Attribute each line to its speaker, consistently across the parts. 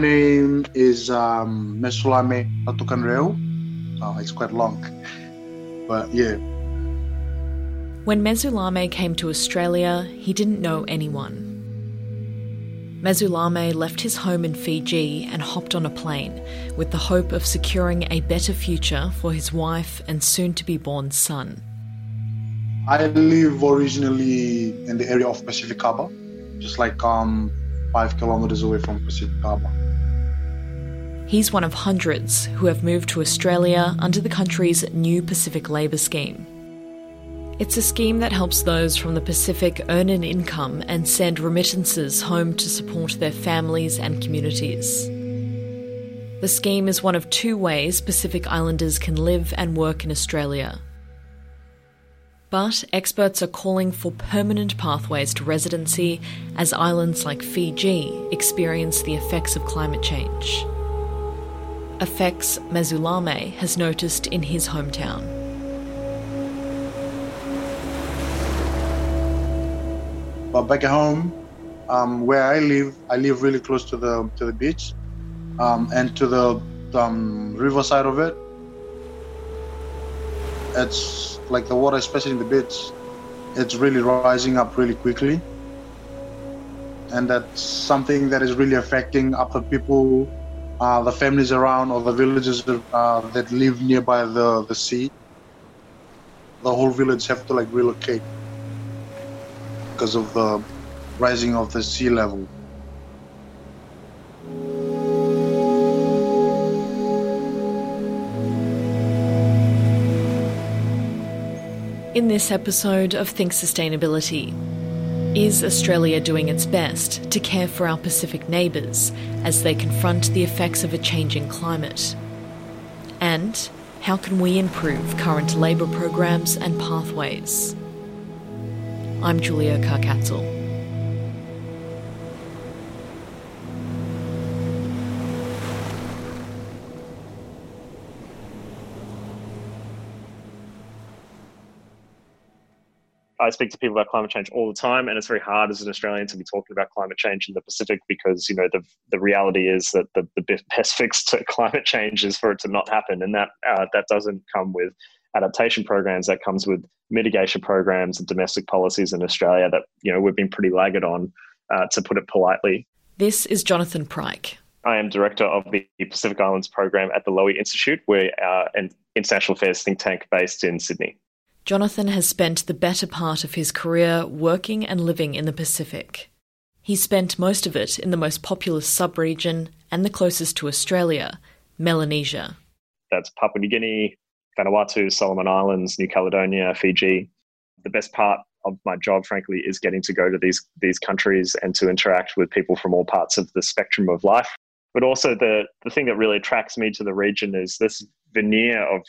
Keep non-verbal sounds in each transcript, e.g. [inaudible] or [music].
Speaker 1: my name is um, Mesulame Atukanreu. Oh, it's quite long, but yeah.
Speaker 2: When Mesulame came to Australia, he didn't know anyone. Mesulame left his home in Fiji and hopped on a plane with the hope of securing a better future for his wife and soon to be born son.
Speaker 1: I live originally in the area of Pacific Harbour, just like um, five kilometers away from Pacific Harbour.
Speaker 2: He's one of hundreds who have moved to Australia under the country's new Pacific Labour Scheme. It's a scheme that helps those from the Pacific earn an income and send remittances home to support their families and communities. The scheme is one of two ways Pacific Islanders can live and work in Australia. But experts are calling for permanent pathways to residency as islands like Fiji experience the effects of climate change. Effects Mesulame has noticed in his hometown.
Speaker 1: But back at home, um, where I live, I live really close to the to the beach um, and to the um, riverside of it. It's like the water, especially in the beach, it's really rising up really quickly, and that's something that is really affecting other people, uh, the families around or the villages uh, that live nearby the the sea. The whole village have to like relocate because of the rising of the sea level.
Speaker 2: In this episode of Think Sustainability, is Australia doing its best to care for our Pacific neighbours as they confront the effects of a changing climate? And how can we improve current labour programs and pathways? I'm Julia Karkatzel.
Speaker 3: I speak to people about climate change all the time, and it's very hard as an Australian to be talking about climate change in the Pacific because you know the the reality is that the, the best [laughs] fix to climate change is for it to not happen, and that uh, that doesn't come with adaptation programs. That comes with mitigation programs and domestic policies in Australia that you know we've been pretty laggard on, uh, to put it politely.
Speaker 2: This is Jonathan Pryke.
Speaker 3: I am director of the Pacific Islands program at the Lowy Institute. We're uh, an international affairs think tank based in Sydney.
Speaker 2: Jonathan has spent the better part of his career working and living in the Pacific. He spent most of it in the most populous sub-region and the closest to Australia, Melanesia.
Speaker 3: That's Papua New Guinea, Vanuatu, Solomon Islands, New Caledonia, Fiji. The best part of my job, frankly, is getting to go to these these countries and to interact with people from all parts of the spectrum of life. But also the the thing that really attracts me to the region is this veneer of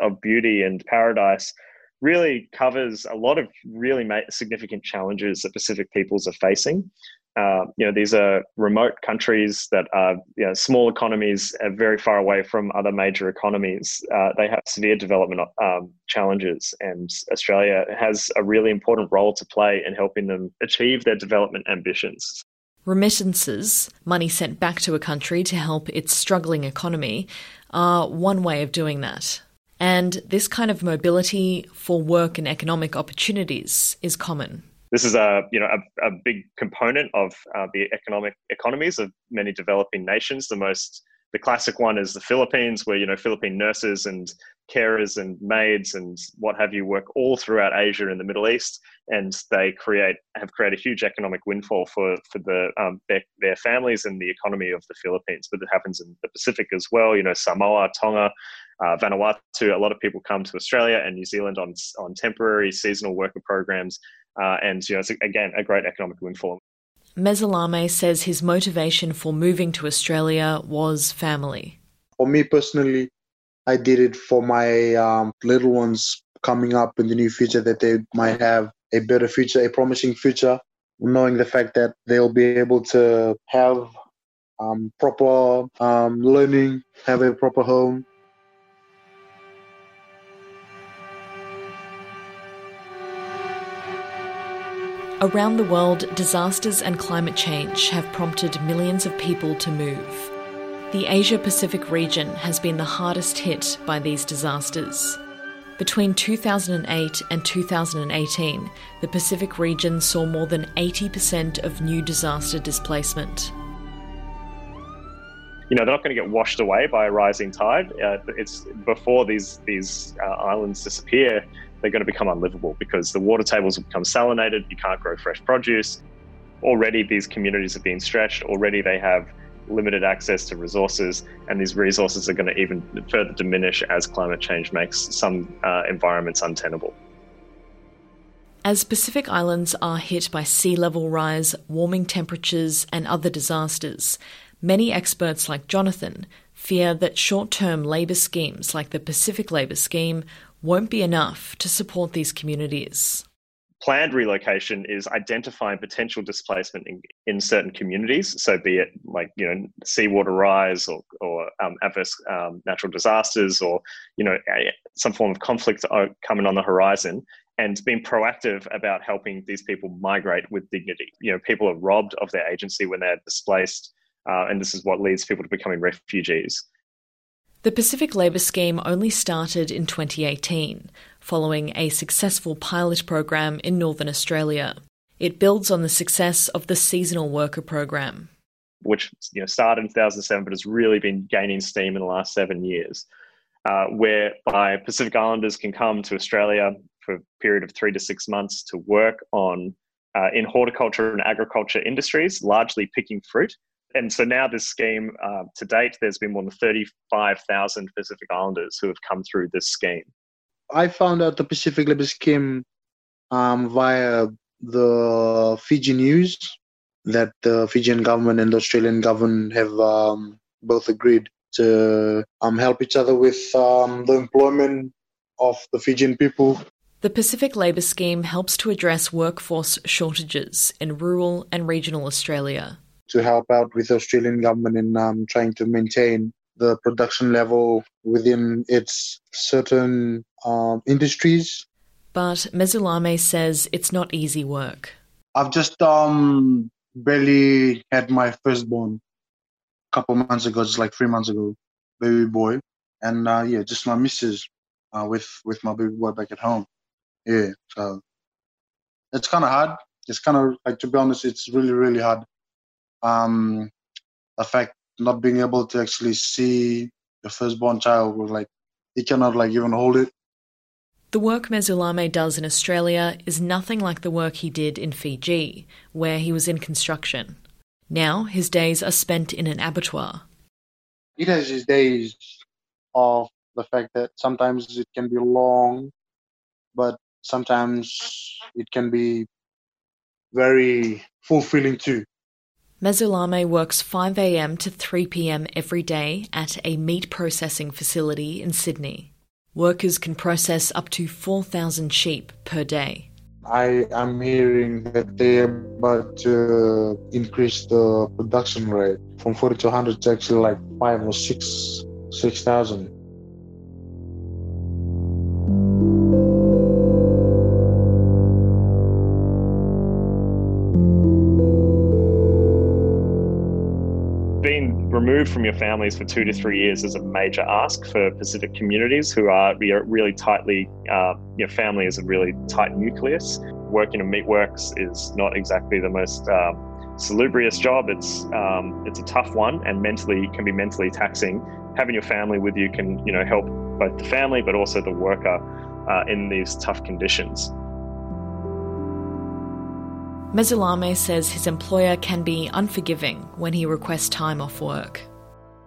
Speaker 3: of beauty and paradise really covers a lot of really significant challenges that Pacific peoples are facing. Uh, you know, these are remote countries that are you know, small economies, are very far away from other major economies. Uh, they have severe development um, challenges, and Australia has a really important role to play in helping them achieve their development ambitions.
Speaker 2: Remittances, money sent back to a country to help its struggling economy, are one way of doing that. And this kind of mobility for work and economic opportunities is common.
Speaker 3: This is a you know a, a big component of uh, the economic economies of many developing nations. The most the classic one is the Philippines, where you know Philippine nurses and carers and maids and what have you work all throughout Asia and the Middle East, and they create have created a huge economic windfall for for the um, their, their families and the economy of the Philippines. But it happens in the Pacific as well. You know Samoa, Tonga, uh, Vanuatu. A lot of people come to Australia and New Zealand on on temporary seasonal worker programs, uh, and you know it's again a great economic windfall.
Speaker 2: Mesulame says his motivation for moving to Australia was family.
Speaker 1: For me personally, I did it for my um, little ones coming up in the new future that they might have a better future, a promising future, knowing the fact that they'll be able to have um, proper um, learning, have a proper home,
Speaker 2: Around the world, disasters and climate change have prompted millions of people to move. The Asia Pacific region has been the hardest hit by these disasters. Between 2008 and 2018, the Pacific region saw more than 80% of new disaster displacement.
Speaker 3: You know, they're not going to get washed away by a rising tide. Uh, it's before these these uh, islands disappear, they're going to become unlivable because the water tables will become salinated. You can't grow fresh produce. Already, these communities are being stretched. Already, they have limited access to resources, and these resources are going to even further diminish as climate change makes some uh, environments untenable.
Speaker 2: As Pacific Islands are hit by sea level rise, warming temperatures, and other disasters, many experts like Jonathan fear that short term labour schemes like the Pacific Labour Scheme won't be enough to support these communities.
Speaker 3: Planned relocation is identifying potential displacement in, in certain communities. So, be it like you know seawater rise or, or um, adverse um, natural disasters, or you know some form of conflict coming on the horizon, and being proactive about helping these people migrate with dignity. You know, people are robbed of their agency when they're displaced, uh, and this is what leads people to becoming refugees.
Speaker 2: The Pacific Labour Scheme only started in 2018, following a successful pilot program in Northern Australia. It builds on the success of the Seasonal Worker Program.
Speaker 3: Which you know, started in 2007 but has really been gaining steam in the last seven years, uh, whereby Pacific Islanders can come to Australia for a period of three to six months to work on uh, in horticulture and agriculture industries, largely picking fruit and so now this scheme, uh, to date, there's been more than 35,000 Pacific Islanders who have come through this scheme.
Speaker 1: I found out the Pacific Labour Scheme um, via the Fiji News that the Fijian government and the Australian government have um, both agreed to um, help each other with um, the employment of the Fijian people.
Speaker 2: The Pacific Labour Scheme helps to address workforce shortages in rural and regional Australia
Speaker 1: to help out with the Australian government in um, trying to maintain the production level within its certain um, industries.
Speaker 2: But Mesulame says it's not easy work.
Speaker 1: I've just um, barely had my firstborn a couple months ago, just like three months ago, baby boy, and uh, yeah, just my missus uh, with with my baby boy back at home. Yeah, so it's kind of hard. It's kind of like to be honest, it's really really hard um, affect not being able to actually see the firstborn child was like he cannot like even hold it.
Speaker 2: The work Mesulame does in Australia is nothing like the work he did in Fiji, where he was in construction. Now his days are spent in an abattoir.
Speaker 1: He has his days of the fact that sometimes it can be long, but sometimes it can be very fulfilling too.
Speaker 2: Mesulame works 5am to 3pm every day at a meat processing facility in Sydney. Workers can process up to 4,000 sheep per day.
Speaker 1: I am hearing that they're about to increase the production rate from 40 to 100 to actually like 5 or 6 6,000.
Speaker 3: Removed from your families for two to three years is a major ask for Pacific communities who are really tightly, uh, your family is a really tight nucleus. Working in meatworks is not exactly the most uh, salubrious job. It's um, it's a tough one and mentally can be mentally taxing. Having your family with you can you know help both the family but also the worker uh, in these tough conditions.
Speaker 2: Mesulame says his employer can be unforgiving when he requests time off work.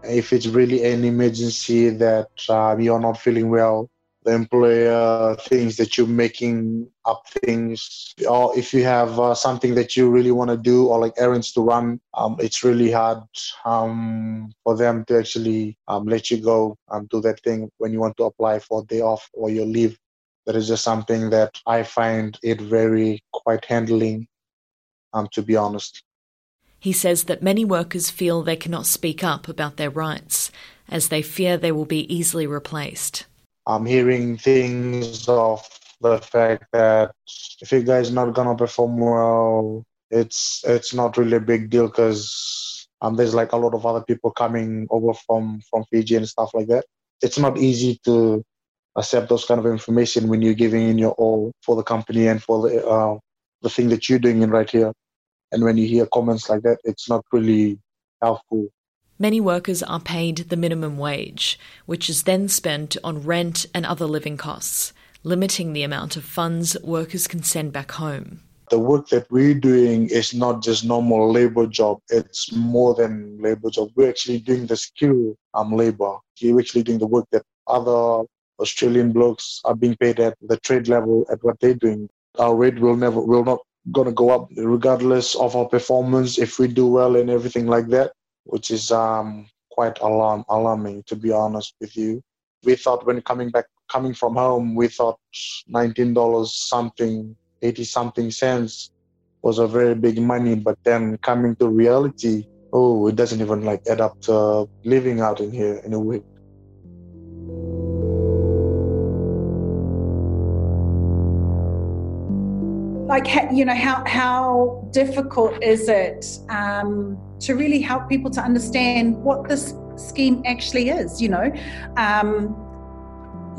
Speaker 1: If it's really an emergency that uh, you're not feeling well, the employer thinks that you're making up things, or if you have uh, something that you really want to do, or like errands to run, um, it's really hard um, for them to actually um, let you go and do that thing when you want to apply for a day off or your leave. That is just something that I find it very quite handling um, to be honest.
Speaker 2: He says that many workers feel they cannot speak up about their rights as they fear they will be easily replaced.
Speaker 1: I'm hearing things of the fact that if you guys not gonna perform well, it's it's not really a big deal because um, there's like a lot of other people coming over from from Fiji and stuff like that. It's not easy to accept those kind of information when you're giving in your all for the company and for the uh, the thing that you're doing in right here. And when you hear comments like that, it's not really helpful.
Speaker 2: Many workers are paid the minimum wage, which is then spent on rent and other living costs, limiting the amount of funds workers can send back home.
Speaker 1: The work that we're doing is not just normal labor job. It's more than labor job. We're actually doing the skill um, labor. We're actually doing the work that other Australian blokes are being paid at the trade level at what they're doing. Our rate will never will not gonna go up regardless of our performance if we do well and everything like that which is um, quite alarm alarming to be honest with you. We thought when coming back coming from home, we thought nineteen dollars something, eighty something cents was a very big money, but then coming to reality, oh, it doesn't even like add up to living out in here in a week.
Speaker 4: Like you know how how difficult is it um, to really help people to understand what this scheme actually is you know? Um,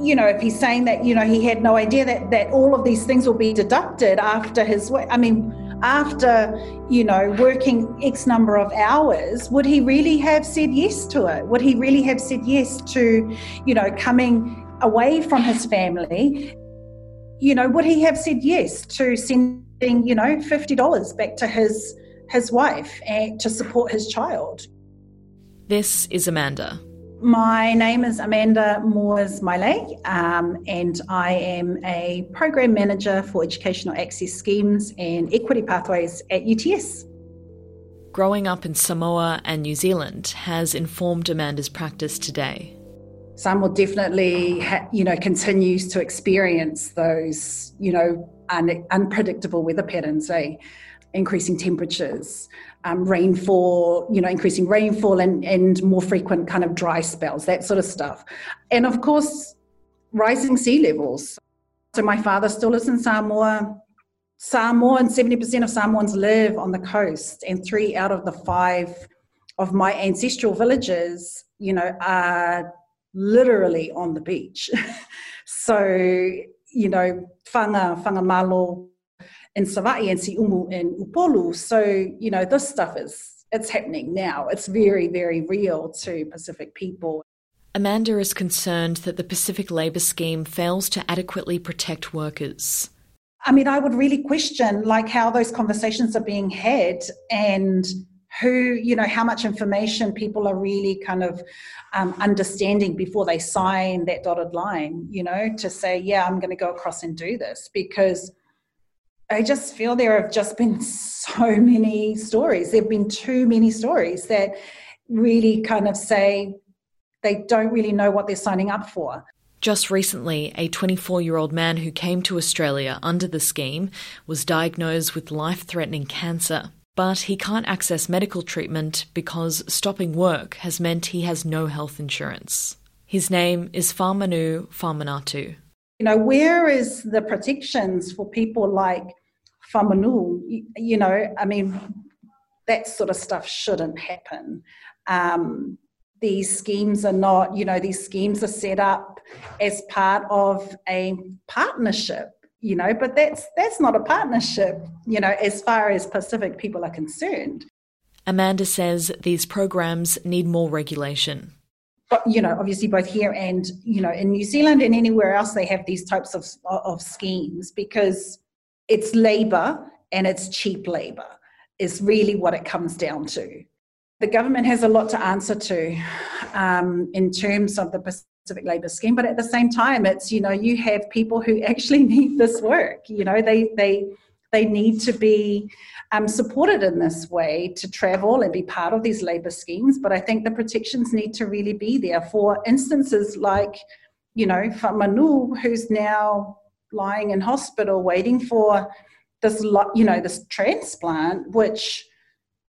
Speaker 4: you know if he's saying that you know he had no idea that that all of these things will be deducted after his i mean after you know working x number of hours would he really have said yes to it? Would he really have said yes to you know coming away from his family you know, would he have said yes to sending, you know, $50 back to his his wife and to support his child?
Speaker 2: This is Amanda.
Speaker 4: My name is Amanda Moores Maile, um, and I am a program manager for educational access schemes and equity pathways at UTS.
Speaker 2: Growing up in Samoa and New Zealand has informed Amanda's practice today.
Speaker 4: Samoa definitely, ha- you know, continues to experience those, you know, un- unpredictable weather patterns, eh? increasing temperatures, um, rainfall, you know, increasing rainfall and, and more frequent kind of dry spells, that sort of stuff. And of course, rising sea levels. So my father still lives in Samoa. Samoa and 70% of Samoans live on the coast, and three out of the five of my ancestral villages, you know, are literally on the beach. [laughs] so, you know, whanga, Fagamalo in Savaii and Siumu in Upolu. So, you know, this stuff is, it's happening now. It's very, very real to Pacific people.
Speaker 2: Amanda is concerned that the Pacific Labour Scheme fails to adequately protect workers.
Speaker 4: I mean, I would really question like how those conversations are being had and who you know how much information people are really kind of um, understanding before they sign that dotted line you know to say yeah i'm going to go across and do this because i just feel there have just been [laughs] so many stories. There have been too many stories that really kind of say they don't really know what they're signing up for.
Speaker 2: Just recently, a 24 year old man who came to Australia under the scheme was diagnosed with life threatening cancer but he can't access medical treatment because stopping work has meant he has no health insurance. His name is Famanu Famanatu.
Speaker 4: You know, where is the protections for people like Famanu? You know, I mean, that sort of stuff shouldn't happen. Um, these schemes are not, you know, these schemes are set up as part of a partnership you know but that's that's not a partnership you know as far as pacific people are concerned.
Speaker 2: Amanda says these programs need more regulation.
Speaker 4: But you know obviously both here and you know in new zealand and anywhere else they have these types of of schemes because it's labor and it's cheap labor is really what it comes down to. The government has a lot to answer to um, in terms of the civic labour scheme but at the same time it's you know you have people who [laughs] actually need this work you know they they they need to be um, supported in this way to travel and be part of these labour schemes. But i think the protections need to really be there for instances like you know Manu, who's now lying in hospital waiting for this you know this transplant which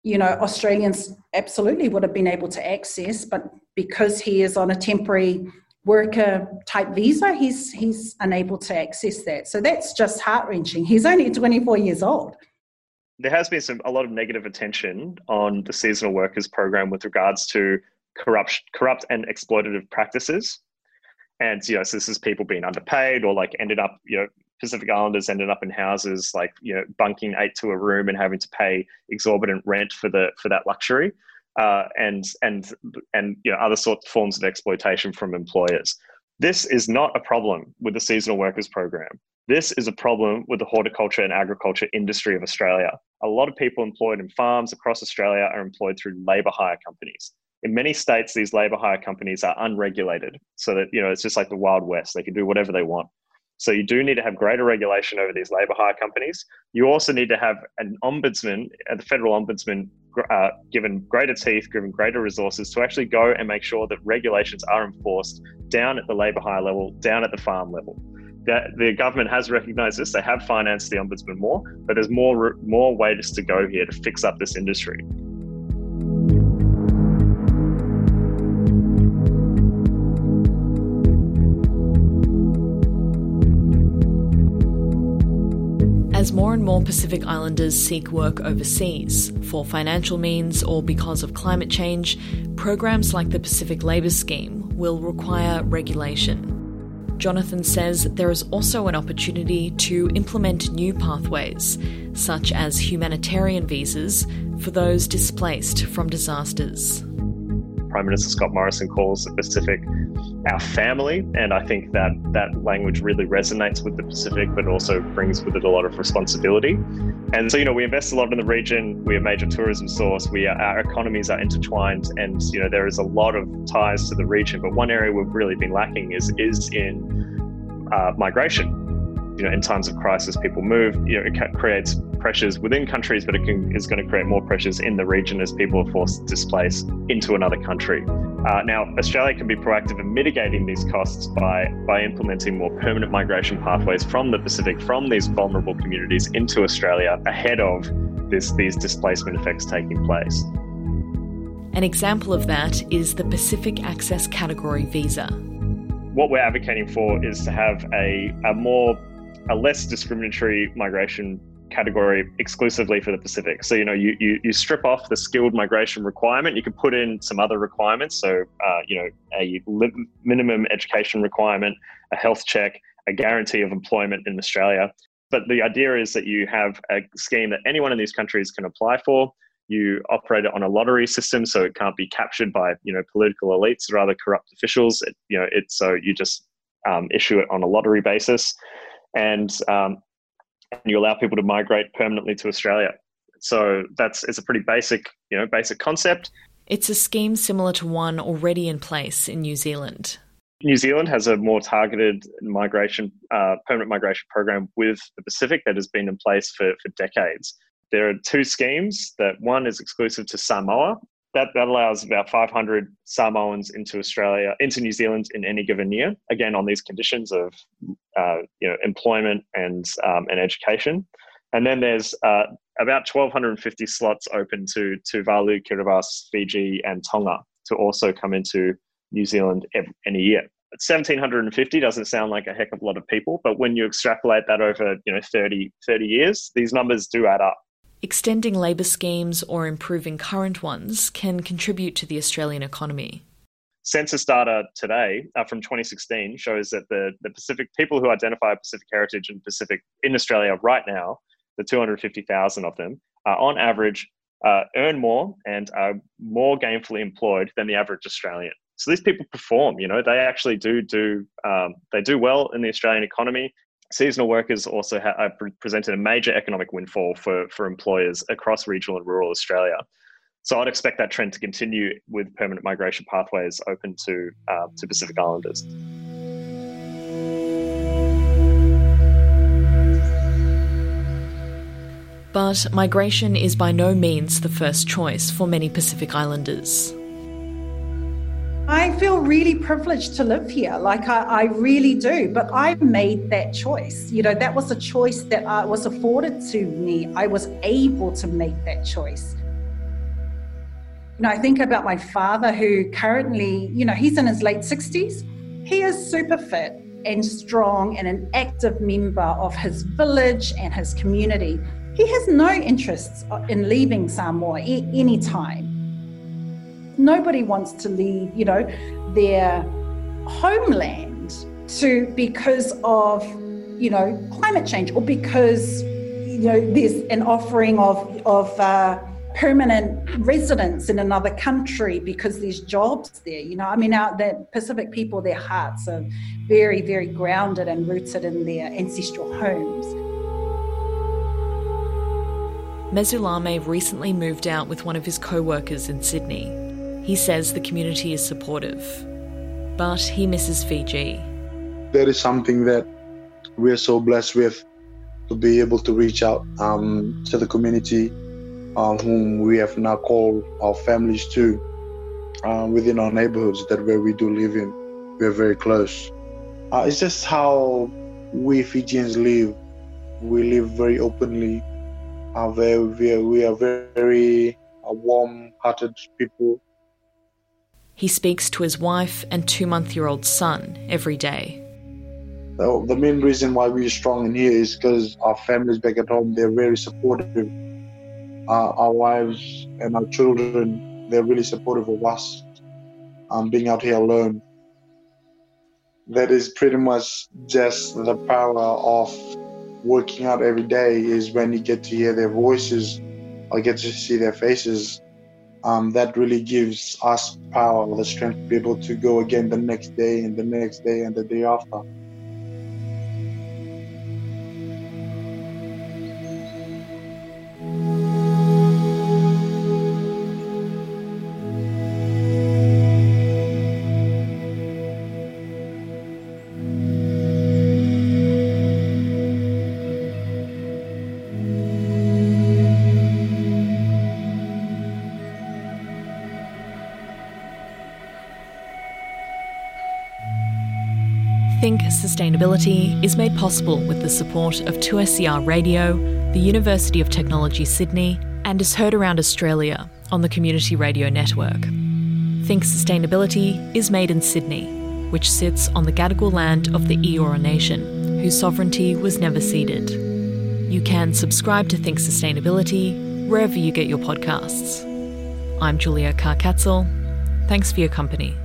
Speaker 4: you know australians absolutely would have been able to access but because he is on a temporary worker type visa, he's he's unable to access that. So that's just heart wrenching. He's only 24 years old.
Speaker 3: There has been some a lot of negative attention on the seasonal workers program with regards to corrupt corrupt and exploitative practices. And you know, so this is people being underpaid or like ended up, you know, Pacific Islanders ended up in houses like you know bunking eight to a room and having to pay exorbitant rent for the for that luxury uh, and and and you know other sorts of forms of exploitation from employers. This is not a problem with the seasonal workers program. This is a problem with the horticulture and agriculture industry of Australia. A lot of people employed in farms across Australia are employed through labour hire companies. In many states, these labour hire companies are unregulated, so that you know it's just like the Wild West. They can do whatever they want. So you do need to have greater regulation over these labour hire companies. You also need to have an ombudsman, uh, the federal ombudsman, uh, given greater teeth, given greater resources to actually go and make sure that regulations are enforced down at the labour hire level, down at the farm level. That the government has recognised this. They have financed the ombudsman more, but there's more more ways to go here to fix up this industry.
Speaker 2: More and more Pacific Islanders seek work overseas, for financial means or because of climate change, programs like the Pacific Labour Scheme will require regulation. Jonathan says there is also an opportunity to implement new pathways, such as humanitarian visas for those displaced from disasters.
Speaker 3: Prime Minister Scott Morrison calls the Pacific our family. And I think that that language really resonates with the Pacific, but also brings with it a lot of responsibility. And so, you know, we invest a lot in the region. We're a major tourism source. We are, our economies are intertwined, and you know, there is a lot of ties to the region. But one area we've really been lacking is is in uh, migration you know, in times of crisis, people move. You know, it creates pressures within countries, but it can, is going to create more pressures in the region as people are forced to displace into another country. Uh, now, Australia can be proactive in mitigating these costs by, by implementing more permanent migration pathways from the Pacific, from these vulnerable communities into Australia ahead of this, these displacement effects taking place.
Speaker 2: An example of that is the Pacific Access Category Visa.
Speaker 3: What we're advocating for is to have a, a more a less discriminatory migration category exclusively for the Pacific. So, you know, you, you, you strip off the skilled migration requirement, you can put in some other requirements. So, uh, you know, a minimum education requirement, a health check, a guarantee of employment in Australia. But the idea is that you have a scheme that anyone in these countries can apply for. You operate it on a lottery system, so it can't be captured by you know political elites or other corrupt officials. It, you know, it's so you just um, issue it on a lottery basis and um, and you allow people to migrate permanently to Australia. So that's it's a pretty basic, you know, basic concept.
Speaker 2: It's a scheme similar to one already in place in New Zealand.
Speaker 3: New Zealand has a more targeted migration, uh, permanent migration program with the Pacific that has been in place for, for decades. There are two schemes that one is exclusive to Samoa that, that allows about 500 Samoans into Australia, into New Zealand in any given year. Again, on these conditions of uh, you know employment and um, and education. And then there's uh, about 1,250 slots open to Tuvalu, Kiribati, Fiji, and Tonga to also come into New Zealand every, any year. 1750 doesn't sound like a heck of a lot of people, but when you extrapolate that over you know 30, 30 years, these numbers do add up.
Speaker 2: Extending labour schemes or improving current ones can contribute to the Australian economy.
Speaker 3: Census data today uh, from 2016 shows that the, the Pacific people who identify Pacific heritage and Pacific in Australia right now, the 250,000 of them, uh, on average uh, earn more and are more gainfully employed than the average Australian. So these people perform. You know, they actually do do um, they do well in the Australian economy seasonal workers also have presented a major economic windfall for, for employers across regional and rural Australia. So I'd expect that trend to continue with permanent migration pathways open to, uh, to Pacific Islanders.
Speaker 2: But migration is by no means the first choice for many Pacific Islanders.
Speaker 4: I feel really privileged to live here. Like I, I, really do. But I made that choice. You know, that was a choice that uh, was afforded to me. I was able to make that choice. You know, I think about my father who currently, you know, he's in his late 60s He is super fit and strong and an active member of his village and his community. He has no interests in leaving Samoa any time. Nobody wants to leave, you know, their homeland to because of, you know, climate change or because, you know, there's an offering of of uh, permanent residence in another country because there's jobs there. You know, I mean, our, the Pacific people, their hearts are very, very grounded and rooted in their ancestral homes.
Speaker 2: Mesulame recently moved out with one of his co workers in Sydney. He says the community is supportive, but he misses Fiji.
Speaker 1: That is something that we're so blessed with to be able to reach out um, to the community uh, whom we have now called our families to uh, within our neighborhoods that where we do live in. We're very close. Uh, it's just how we Fijians live. We live very openly. Uh, we, are, we are very, very uh, warm-hearted people.
Speaker 2: He speaks to his wife and two-month-year-old son every day.
Speaker 1: The, main reason why we're strong in here is because our families back at home, they're very supportive our, our wives and our children, they're really supportive of us um, being out here alone. That is pretty much just the power of working out every day is when you get to hear their voices or get to see their faces. Um, that really gives us power, the strength to be able to go again the next day and the next day and the day after.
Speaker 2: Sustainability is made possible with the support of 2SER Radio, the University of Technology Sydney, and is heard around Australia on the Community Radio Network. Think Sustainability is made in Sydney, which sits on the Gadigal land of the Eora Nation, whose sovereignty was never ceded. You can subscribe to Think Sustainability wherever you get your podcasts. I'm Julia Karkatzel. Thanks for your company.